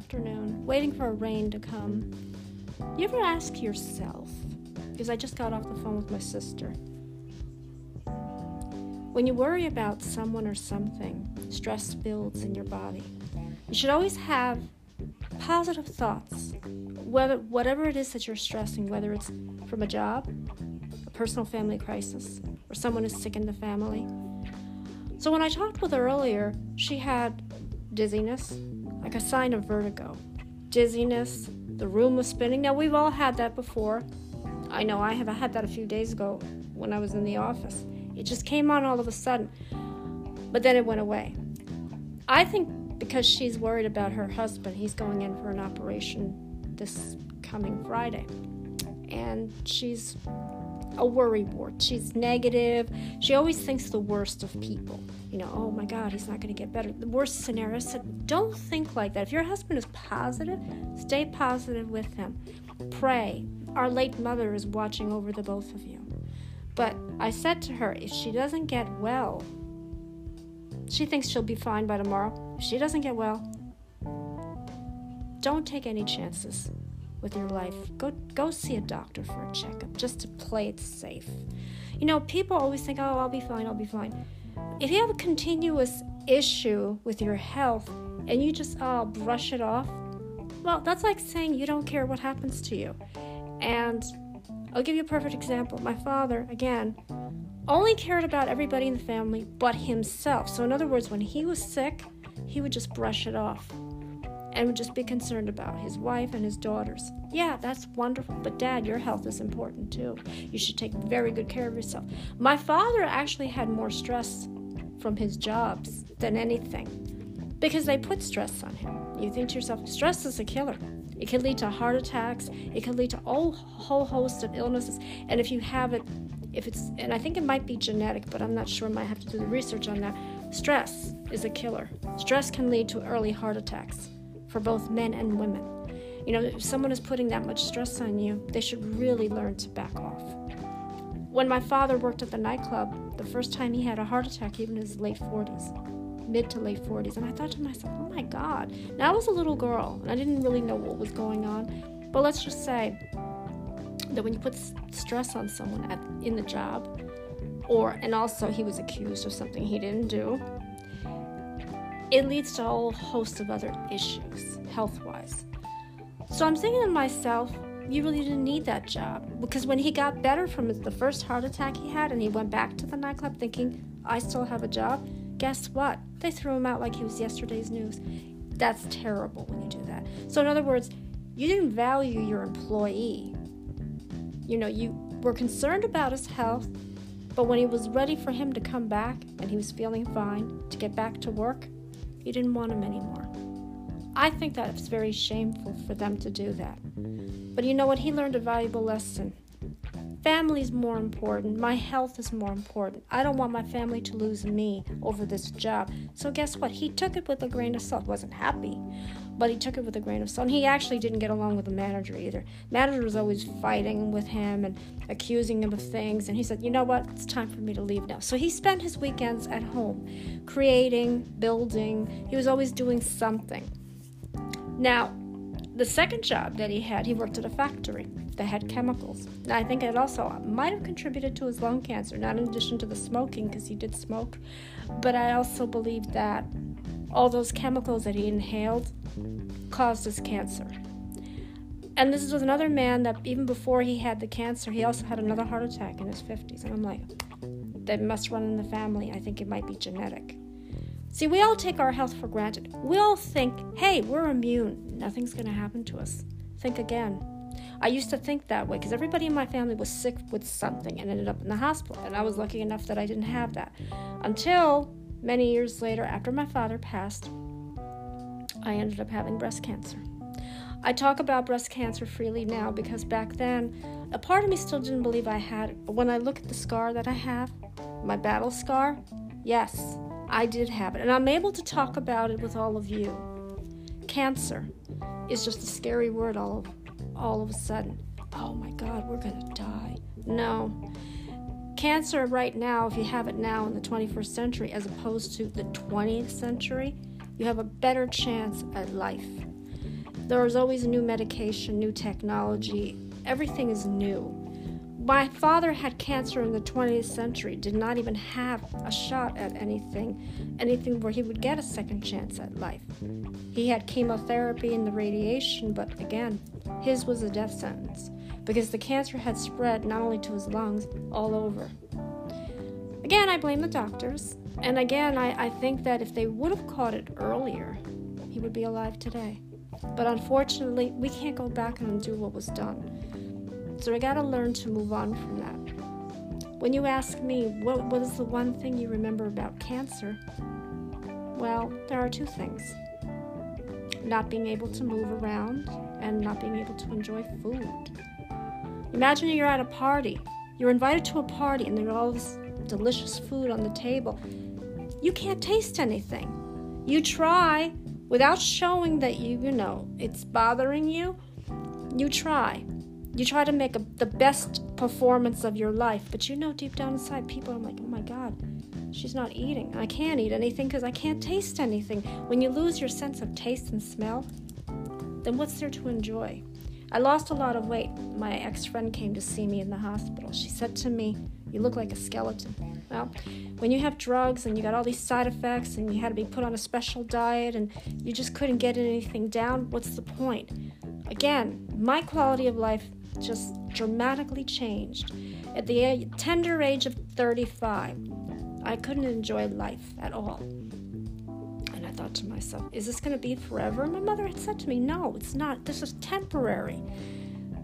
afternoon, waiting for a rain to come. You ever ask yourself, because I just got off the phone with my sister, when you worry about someone or something, stress builds in your body. You should always have positive thoughts, whether whatever it is that you're stressing, whether it's from a job, a personal family crisis, or someone is sick in the family. So when I talked with her earlier, she had dizziness, like a sign of vertigo. Dizziness, the room was spinning. Now we've all had that before. I know I have I had that a few days ago when I was in the office. It just came on all of a sudden. But then it went away. I think because she's worried about her husband. He's going in for an operation this coming Friday. And she's a worry wart. She's negative. She always thinks the worst of people. You know, oh my God, he's not going to get better. The worst scenario. Said, don't think like that. If your husband is positive, stay positive with him. Pray. Our late mother is watching over the both of you. But I said to her, if she doesn't get well, she thinks she'll be fine by tomorrow. If she doesn't get well, don't take any chances with your life. Go go see a doctor for a checkup just to play it safe. You know, people always think, "Oh, I'll be fine, I'll be fine." If you have a continuous issue with your health and you just oh, brush it off, well, that's like saying you don't care what happens to you. And I'll give you a perfect example. My father, again, only cared about everybody in the family but himself. So, in other words, when he was sick, he would just brush it off and would just be concerned about his wife and his daughters. Yeah, that's wonderful, but dad, your health is important too. You should take very good care of yourself. My father actually had more stress from his jobs than anything because they put stress on him. You think to yourself, stress is a killer. It can lead to heart attacks. It can lead to a whole host of illnesses. And if you have it, if it's, and I think it might be genetic, but I'm not sure. I might have to do the research on that. Stress is a killer. Stress can lead to early heart attacks for both men and women. You know, if someone is putting that much stress on you, they should really learn to back off. When my father worked at the nightclub, the first time he had a heart attack, even in his late 40s, mid to late 40s, and I thought to myself, oh my God. Now I was a little girl, and I didn't really know what was going on. But let's just say that when you put stress on someone at, in the job, or, and also he was accused of something he didn't do, it leads to a whole host of other issues, health wise. So I'm thinking to myself, you really didn't need that job. Because when he got better from the first heart attack he had and he went back to the nightclub thinking, I still have a job, guess what? They threw him out like he was yesterday's news. That's terrible when you do that. So, in other words, you didn't value your employee. You know, you were concerned about his health, but when he was ready for him to come back and he was feeling fine to get back to work, you didn't want him anymore. I think that it's very shameful for them to do that. But you know what? He learned a valuable lesson. Family is more important. My health is more important. I don't want my family to lose me over this job. So, guess what? He took it with a grain of salt. Wasn't happy, but he took it with a grain of salt. And he actually didn't get along with the manager either. Manager was always fighting with him and accusing him of things. And he said, You know what? It's time for me to leave now. So, he spent his weekends at home, creating, building. He was always doing something. Now, the second job that he had, he worked at a factory that had chemicals. I think it also might have contributed to his lung cancer, not in addition to the smoking, because he did smoke, but I also believe that all those chemicals that he inhaled caused his cancer. And this was another man that even before he had the cancer, he also had another heart attack in his 50s. And I'm like, that must run in the family. I think it might be genetic. See, we all take our health for granted. We all think, hey, we're immune. Nothing's going to happen to us. Think again. I used to think that way because everybody in my family was sick with something and ended up in the hospital. And I was lucky enough that I didn't have that. Until many years later, after my father passed, I ended up having breast cancer. I talk about breast cancer freely now because back then, a part of me still didn't believe I had. When I look at the scar that I have, my battle scar, yes, I did have it, and I'm able to talk about it with all of you. Cancer is just a scary word all of, all of a sudden. Oh my God, we're gonna die. No. Cancer, right now, if you have it now in the 21st century as opposed to the 20th century, you have a better chance at life. There is always new medication, new technology. Everything is new. My father had cancer in the 20th century, did not even have a shot at anything, anything where he would get a second chance at life. He had chemotherapy and the radiation, but again, his was a death sentence because the cancer had spread not only to his lungs, all over. Again, I blame the doctors, and again, I, I think that if they would have caught it earlier, he would be alive today. But unfortunately, we can't go back and undo what was done. So I got to learn to move on from that. When you ask me, what, what is the one thing you remember about cancer? Well, there are two things not being able to move around and not being able to enjoy food. Imagine you're at a party. You're invited to a party and there's all this delicious food on the table. You can't taste anything. You try without showing that you, you know, it's bothering you. You try you try to make a, the best performance of your life, but you know deep down inside, people are like, oh my God, she's not eating. I can't eat anything because I can't taste anything. When you lose your sense of taste and smell, then what's there to enjoy? I lost a lot of weight. My ex friend came to see me in the hospital. She said to me, You look like a skeleton. Well, when you have drugs and you got all these side effects and you had to be put on a special diet and you just couldn't get anything down, what's the point? Again, my quality of life just dramatically changed. At the tender age of 35, I couldn't enjoy life at all. I thought to myself, is this going to be forever? My mother had said to me, no, it's not. This is temporary.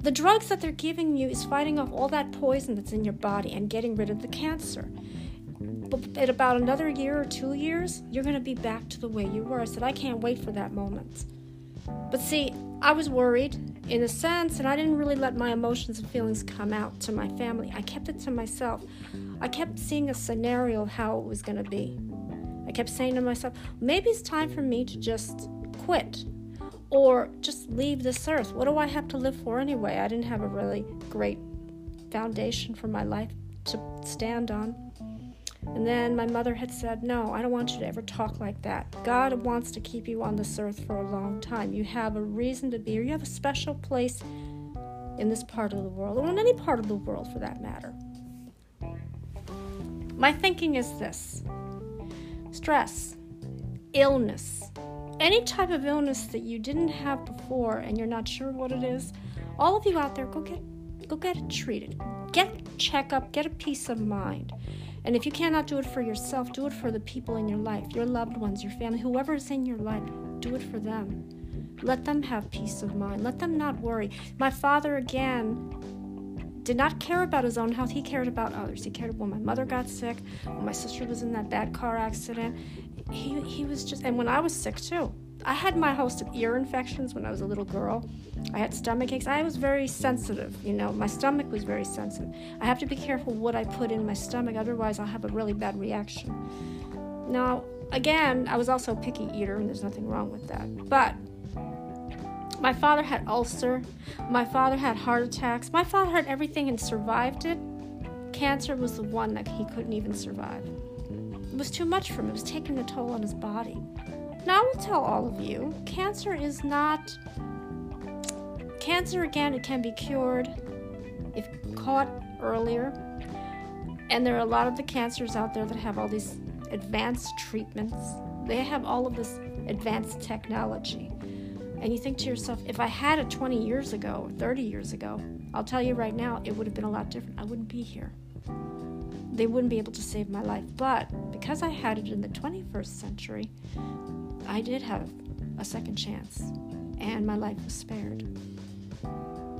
The drugs that they're giving you is fighting off all that poison that's in your body and getting rid of the cancer. But in about another year or two years, you're going to be back to the way you were. I said, I can't wait for that moment. But see, I was worried in a sense, and I didn't really let my emotions and feelings come out to my family. I kept it to myself. I kept seeing a scenario of how it was going to be. I kept saying to myself, maybe it's time for me to just quit or just leave this earth. What do I have to live for anyway? I didn't have a really great foundation for my life to stand on. And then my mother had said, No, I don't want you to ever talk like that. God wants to keep you on this earth for a long time. You have a reason to be here. You have a special place in this part of the world, or in any part of the world for that matter. My thinking is this stress, illness, any type of illness that you didn't have before and you're not sure what it is, all of you out there, go get go get it treated. Get checkup, get a peace of mind. And if you cannot do it for yourself, do it for the people in your life, your loved ones, your family, whoever is in your life. Do it for them. Let them have peace of mind. Let them not worry. My father, again, did not care about his own health. He cared about others. He cared when my mother got sick, when my sister was in that bad car accident. He, he was just, and when I was sick too. I had my host of ear infections when I was a little girl. I had stomach aches. I was very sensitive, you know, my stomach was very sensitive. I have to be careful what I put in my stomach, otherwise, I'll have a really bad reaction. Now, again, I was also a picky eater, and there's nothing wrong with that. But my father had ulcer. My father had heart attacks. My father had everything and survived it. Cancer was the one that he couldn't even survive. It was too much for him. It was taking a toll on his body. Now, I will tell all of you cancer is not. Cancer, again, it can be cured if caught earlier. And there are a lot of the cancers out there that have all these advanced treatments. They have all of this advanced technology. And you think to yourself, if I had it 20 years ago or 30 years ago, I'll tell you right now, it would have been a lot different. I wouldn't be here. They wouldn't be able to save my life. But because I had it in the 21st century, I did have a second chance, and my life was spared.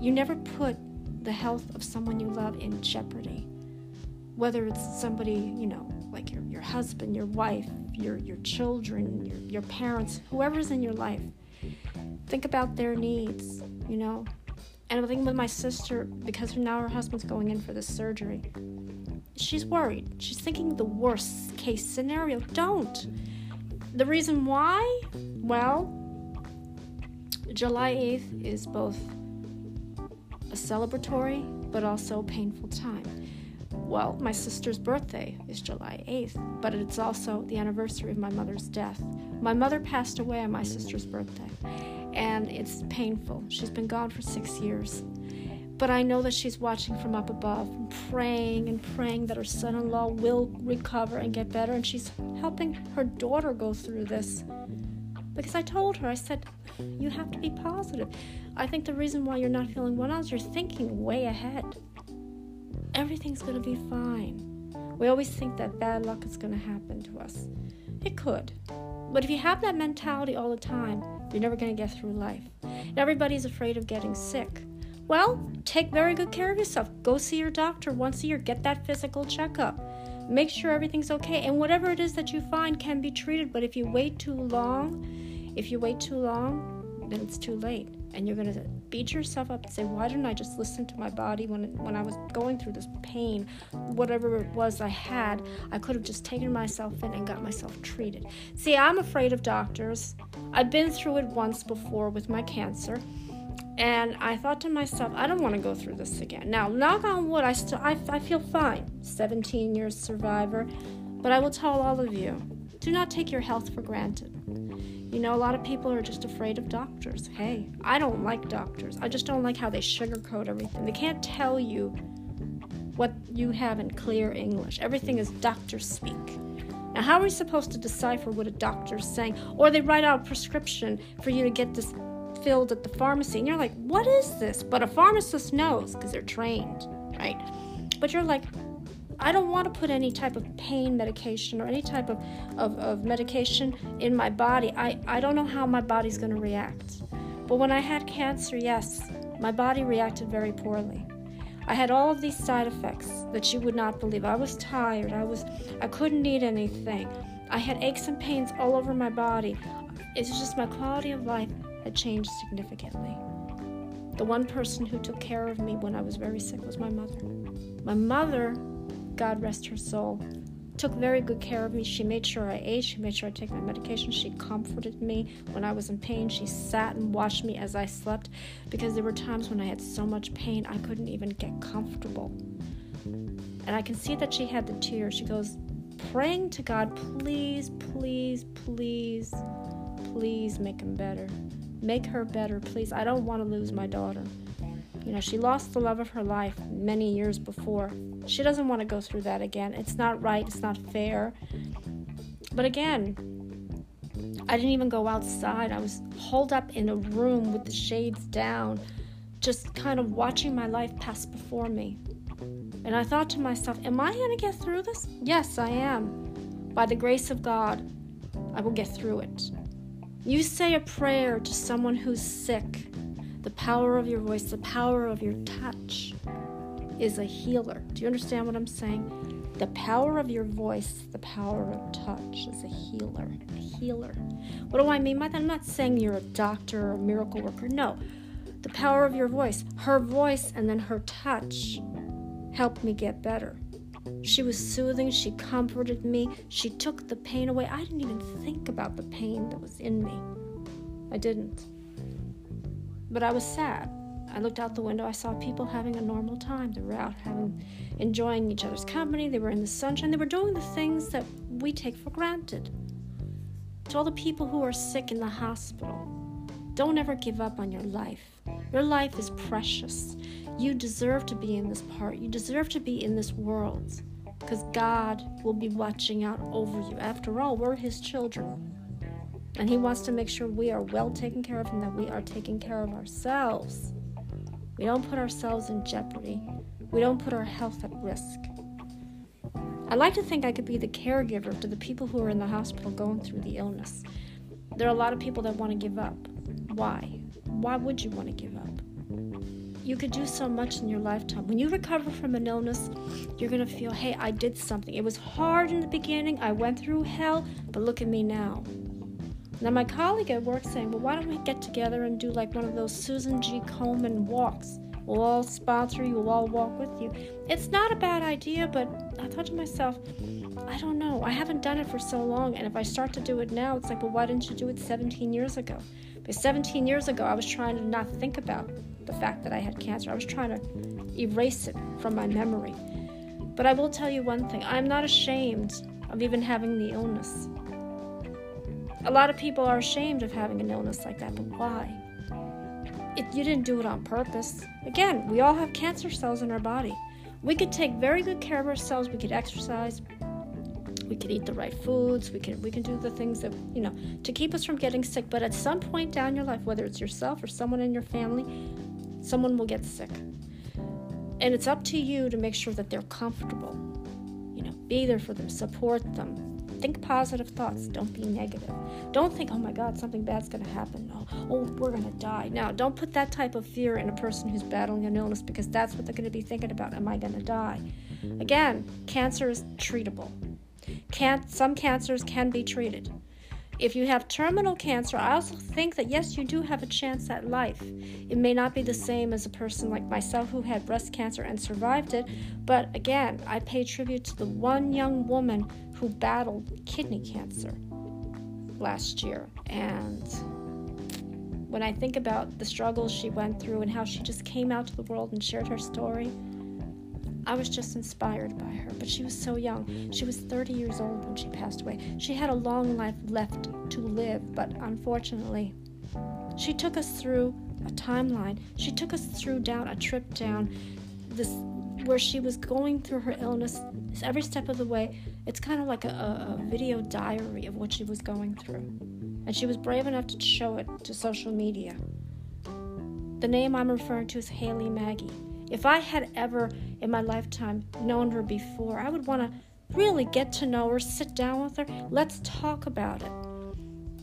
You never put the health of someone you love in jeopardy. Whether it's somebody, you know, like your, your husband, your wife, your, your children, your, your parents, whoever's in your life. Think about their needs, you know. And I'm thinking with my sister, because now her husband's going in for this surgery, she's worried. She's thinking the worst case scenario. Don't. The reason why? Well, July 8th is both a celebratory but also a painful time. Well, my sister's birthday is July 8th, but it's also the anniversary of my mother's death. My mother passed away on my sister's birthday. And it's painful. She's been gone for six years. But I know that she's watching from up above, praying and praying that her son in law will recover and get better. And she's helping her daughter go through this. Because I told her, I said, you have to be positive. I think the reason why you're not feeling well is you're thinking way ahead. Everything's going to be fine. We always think that bad luck is going to happen to us. It could. But if you have that mentality all the time, you're never going to get through life. Everybody's afraid of getting sick. Well, take very good care of yourself. Go see your doctor once a year. Get that physical checkup. Make sure everything's okay. And whatever it is that you find can be treated. But if you wait too long, if you wait too long, then it's too late. And you're going to beat yourself up and say, Why didn't I just listen to my body when, when I was going through this pain? Whatever it was I had, I could have just taken myself in and got myself treated. See, I'm afraid of doctors. I've been through it once before with my cancer. And I thought to myself, I don't want to go through this again. Now, knock on wood, I still I, I feel fine. 17 years survivor. But I will tell all of you, do not take your health for granted. You know, a lot of people are just afraid of doctors. Hey, I don't like doctors. I just don't like how they sugarcoat everything. They can't tell you what you have in clear English. Everything is doctor speak. Now, how are we supposed to decipher what a doctor's saying? Or they write out a prescription for you to get this filled at the pharmacy, and you're like, what is this? But a pharmacist knows because they're trained, right? But you're like, I don't want to put any type of pain medication or any type of, of, of medication in my body. I, I don't know how my body's going to react. But when I had cancer, yes, my body reacted very poorly. I had all of these side effects that you would not believe. I was tired. I was I couldn't eat anything. I had aches and pains all over my body. It's just my quality of life had changed significantly. The one person who took care of me when I was very sick was my mother. My mother, God rest her soul, took very good care of me. She made sure I ate, she made sure I take my medication, she comforted me when I was in pain. She sat and watched me as I slept because there were times when I had so much pain I couldn't even get comfortable. And I can see that she had the tears. She goes, praying to God, please, please, please, please make him better. Make her better, please. I don't want to lose my daughter. You know, she lost the love of her life many years before. She doesn't want to go through that again. It's not right, it's not fair. But again, I didn't even go outside. I was holed up in a room with the shades down, just kind of watching my life pass before me. And I thought to myself, Am I going to get through this? Yes, I am. By the grace of God, I will get through it. You say a prayer to someone who's sick. The power of your voice, the power of your touch is a healer. Do you understand what I'm saying? The power of your voice, the power of touch is a healer. A healer. What do I mean by that? I'm not saying you're a doctor or a miracle worker. No. The power of your voice. Her voice and then her touch helped me get better. She was soothing, she comforted me, she took the pain away. I didn't even think about the pain that was in me. I didn't. But I was sad. I looked out the window, I saw people having a normal time. They were out having enjoying each other's company, they were in the sunshine, they were doing the things that we take for granted. To all the people who are sick in the hospital, don't ever give up on your life. Your life is precious. You deserve to be in this part. You deserve to be in this world because God will be watching out over you. After all, we're His children. And He wants to make sure we are well taken care of and that we are taking care of ourselves. We don't put ourselves in jeopardy, we don't put our health at risk. I like to think I could be the caregiver to the people who are in the hospital going through the illness. There are a lot of people that want to give up. Why? Why would you want to give up? you could do so much in your lifetime. When you recover from an illness, you're going to feel, hey, I did something. It was hard in the beginning. I went through hell, but look at me now. Now, my colleague at work saying, well, why don't we get together and do like one of those Susan G. Komen walks? We'll all sponsor you, we'll all walk with you. It's not a bad idea, but I thought to myself, I don't know. I haven't done it for so long, and if I start to do it now, it's like, well, why didn't you do it 17 years ago? But 17 years ago, I was trying to not think about the fact that I had cancer. I was trying to erase it from my memory. But I will tell you one thing I'm not ashamed of even having the illness. A lot of people are ashamed of having an illness like that, but why? you didn't do it on purpose. Again, we all have cancer cells in our body. We could take very good care of ourselves. We could exercise. We could eat the right foods. We can we can do the things that you know to keep us from getting sick. But at some point down your life, whether it's yourself or someone in your family, someone will get sick, and it's up to you to make sure that they're comfortable. You know, be there for them, support them, Think positive thoughts. Don't be negative. Don't think, oh my God, something bad's going to happen. Oh, oh we're going to die. Now, don't put that type of fear in a person who's battling an illness because that's what they're going to be thinking about. Am I going to die? Again, cancer is treatable. Can- some cancers can be treated. If you have terminal cancer, I also think that yes, you do have a chance at life. It may not be the same as a person like myself who had breast cancer and survived it, but again, I pay tribute to the one young woman who battled kidney cancer last year. And when I think about the struggles she went through and how she just came out to the world and shared her story, I was just inspired by her. But she was so young. She was 30 years old when she passed away. She had a long life left to live, but unfortunately, she took us through a timeline. She took us through down a trip down this where she was going through her illness every step of the way. It's kind of like a, a, video diary of what she was going through. And she was brave enough to show it to social media. The name I'm referring to is Haley Maggie. If I had ever in my lifetime known her before, I would want to really get to know her, sit down with her, let's talk about it.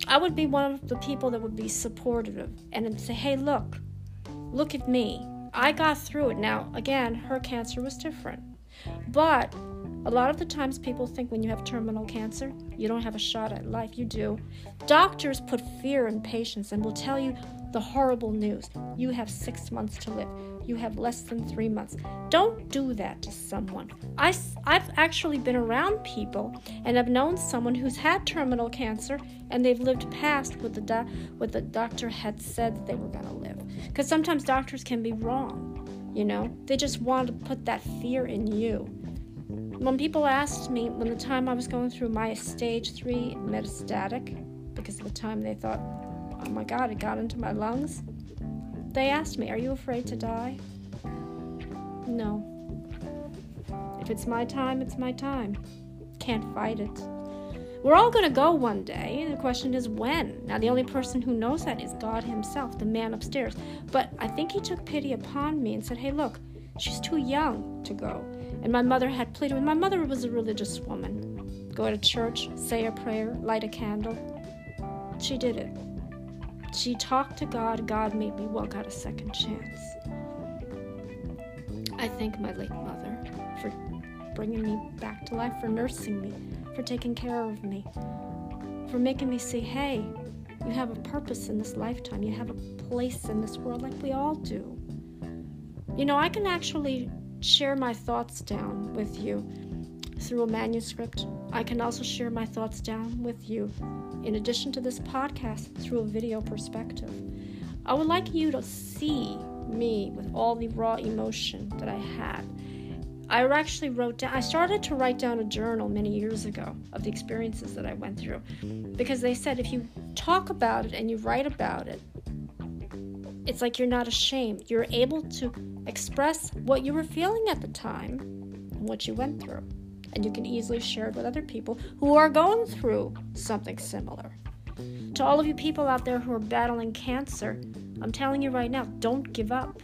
I would be one of the people that would be supportive and say, hey, look, look at me. I got through it. Now, again, her cancer was different. But a lot of the times people think when you have terminal cancer, you don't have a shot at life. You do. Doctors put fear in patients and will tell you the horrible news. You have six months to live. You have less than three months. Don't do that to someone. I, I've actually been around people and I've known someone who's had terminal cancer and they've lived past what the, do- what the doctor had said that they were going to live. Because sometimes doctors can be wrong, you know? They just want to put that fear in you. When people asked me, when the time I was going through my stage three metastatic, because at the time they thought, oh my God, it got into my lungs, they asked me, Are you afraid to die? No. If it's my time, it's my time. Can't fight it. We're all going to go one day. The question is when. Now, the only person who knows that is God Himself, the man upstairs. But I think He took pity upon me and said, Hey, look, she's too young to go. And my mother had pleaded with my mother was a religious woman. Go to church, say a prayer, light a candle. She did it. She talked to God. God made me well, got a second chance. I thank my late mother for bringing me back to life, for nursing me, for taking care of me, for making me see, hey, you have a purpose in this lifetime. You have a place in this world like we all do. You know, I can actually share my thoughts down with you through a manuscript. I can also share my thoughts down with you, in addition to this podcast, through a video perspective. I would like you to see me with all the raw emotion that I had I actually wrote down, I started to write down a journal many years ago of the experiences that I went through because they said if you talk about it and you write about it, it's like you're not ashamed. You're able to express what you were feeling at the time and what you went through. And you can easily share it with other people who are going through something similar. To all of you people out there who are battling cancer, I'm telling you right now don't give up.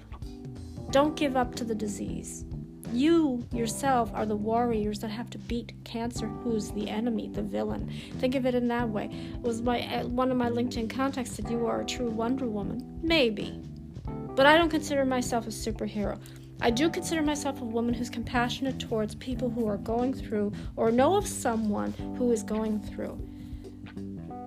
Don't give up to the disease. You yourself are the warriors that have to beat cancer, who's the enemy, the villain. Think of it in that way. Was my uh, one of my LinkedIn contacts said you are a true Wonder Woman? Maybe, but I don't consider myself a superhero. I do consider myself a woman who's compassionate towards people who are going through or know of someone who is going through.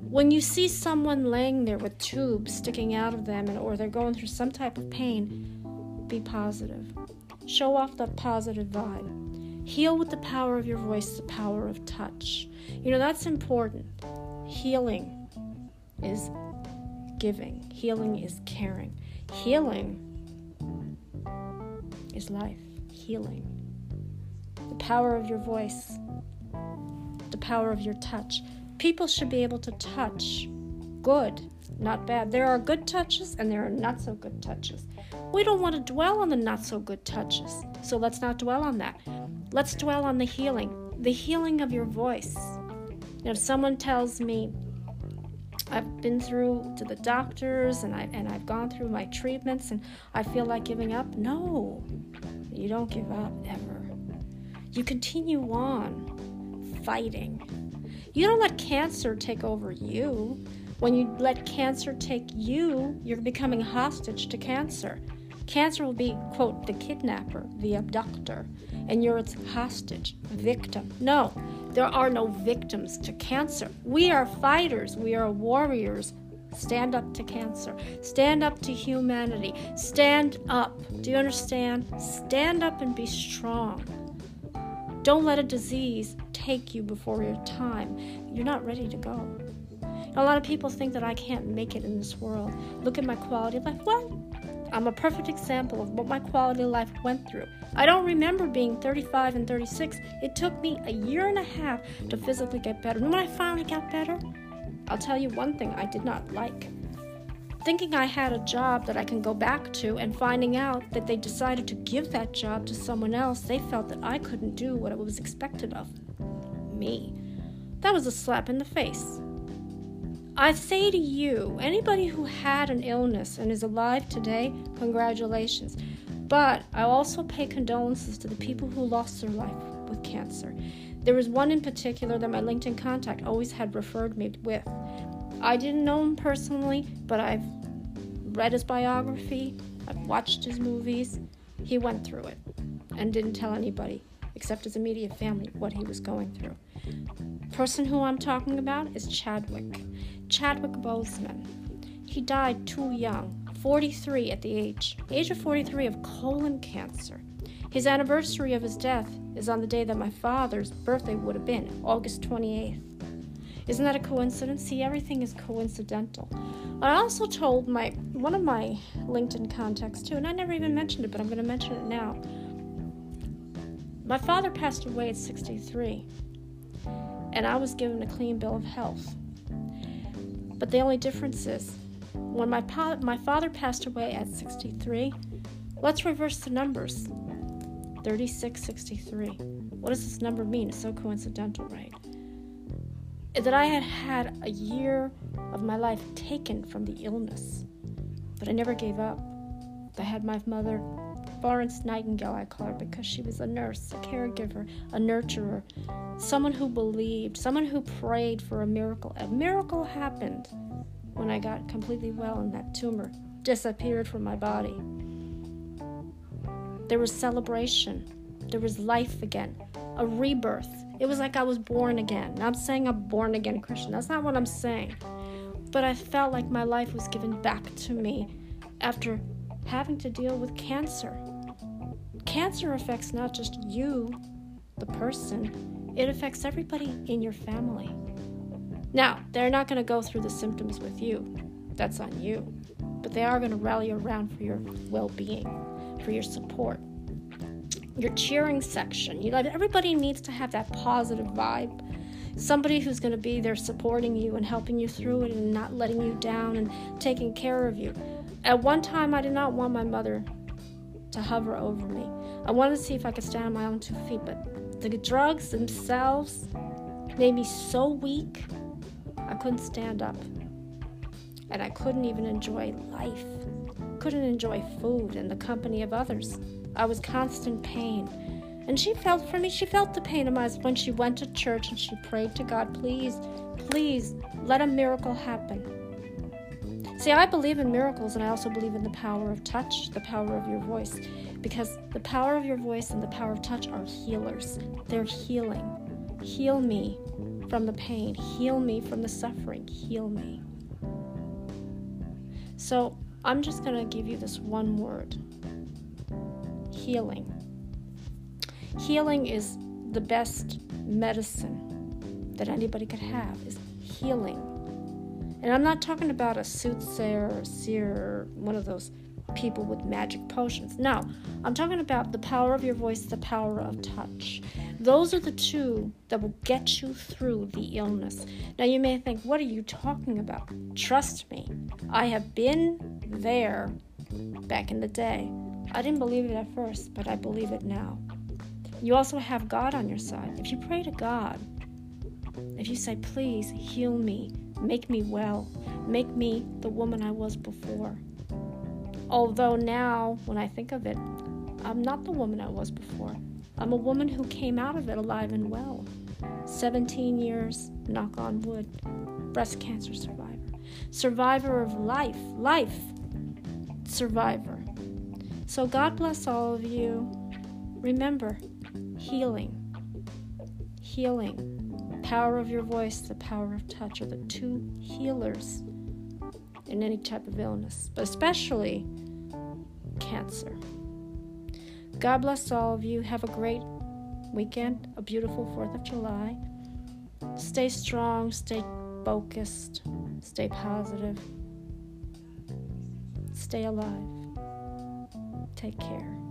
When you see someone laying there with tubes sticking out of them and, or they're going through some type of pain, be positive. Show off that positive vibe. Heal with the power of your voice, the power of touch. You know, that's important. Healing is giving, healing is caring. Healing is life. Healing. The power of your voice, the power of your touch. People should be able to touch good not bad. There are good touches and there are not so good touches. We don't want to dwell on the not so good touches, so let's not dwell on that. Let's dwell on the healing, the healing of your voice. if someone tells me, I've been through to the doctors and I and I've gone through my treatments and I feel like giving up. No. You don't give up ever. You continue on fighting. You don't let cancer take over you. When you let cancer take you, you're becoming hostage to cancer. Cancer will be, quote, the kidnapper, the abductor, and you're its hostage, victim. No, there are no victims to cancer. We are fighters, we are warriors. Stand up to cancer. Stand up to humanity. Stand up. Do you understand? Stand up and be strong. Don't let a disease take you before your time. You're not ready to go. A lot of people think that I can't make it in this world. Look at my quality of life. What? I'm a perfect example of what my quality of life went through. I don't remember being 35 and 36. It took me a year and a half to physically get better. And when I finally got better, I'll tell you one thing I did not like. Thinking I had a job that I can go back to and finding out that they decided to give that job to someone else, they felt that I couldn't do what was expected of me. That was a slap in the face. I say to you, anybody who had an illness and is alive today, congratulations. But I also pay condolences to the people who lost their life with cancer. There was one in particular that my LinkedIn contact always had referred me with. I didn't know him personally, but I've read his biography, I've watched his movies. He went through it and didn't tell anybody except his immediate family what he was going through. The person who I'm talking about is Chadwick. Chadwick Boseman. He died too young, 43 at the age, age of 43 of colon cancer. His anniversary of his death is on the day that my father's birthday would have been, August 28th. Isn't that a coincidence? See, everything is coincidental. I also told my one of my LinkedIn contacts too, and I never even mentioned it, but I'm going to mention it now. My father passed away at 63, and I was given a clean bill of health. But the only difference is when my, pa- my father passed away at 63, let's reverse the numbers 36, 63. What does this number mean? It's so coincidental, right? That I had had a year of my life taken from the illness, but I never gave up. I had my mother Florence Nightingale, I call her, because she was a nurse, a caregiver, a nurturer, someone who believed, someone who prayed for a miracle. A miracle happened when I got completely well and that tumor disappeared from my body. There was celebration, there was life again, a rebirth. It was like I was born again. I'm saying I'm born again Christian. That's not what I'm saying. But I felt like my life was given back to me after having to deal with cancer. Cancer affects not just you, the person, it affects everybody in your family. Now, they're not going to go through the symptoms with you. That's on you. But they are going to rally around for your well being, for your support. Your cheering section. You know, everybody needs to have that positive vibe. Somebody who's going to be there supporting you and helping you through it and not letting you down and taking care of you. At one time, I did not want my mother to hover over me. I wanted to see if I could stand on my own two feet, but the drugs themselves made me so weak, I couldn't stand up. And I couldn't even enjoy life. Couldn't enjoy food and the company of others. I was constant pain. And she felt for me, she felt the pain of my when she went to church and she prayed to God, please, please, let a miracle happen. See, I believe in miracles and I also believe in the power of touch, the power of your voice, because the power of your voice and the power of touch are healers. They're healing. Heal me from the pain, heal me from the suffering, heal me. So, I'm just going to give you this one word healing. Healing is the best medicine that anybody could have, is healing and I'm not talking about a soothsayer or a seer or one of those people with magic potions. No, I'm talking about the power of your voice, the power of touch. Those are the two that will get you through the illness. Now, you may think, what are you talking about? Trust me, I have been there back in the day. I didn't believe it at first, but I believe it now. You also have God on your side. If you pray to God, if you say, please heal me, make me well, make me the woman I was before. Although now, when I think of it, I'm not the woman I was before. I'm a woman who came out of it alive and well. 17 years, knock on wood, breast cancer survivor. Survivor of life, life, survivor. So God bless all of you. Remember, healing. Healing. The power of your voice, the power of touch are the two healers in any type of illness, but especially cancer. God bless all of you. Have a great weekend, a beautiful 4th of July. Stay strong, stay focused, stay positive, stay alive. Take care.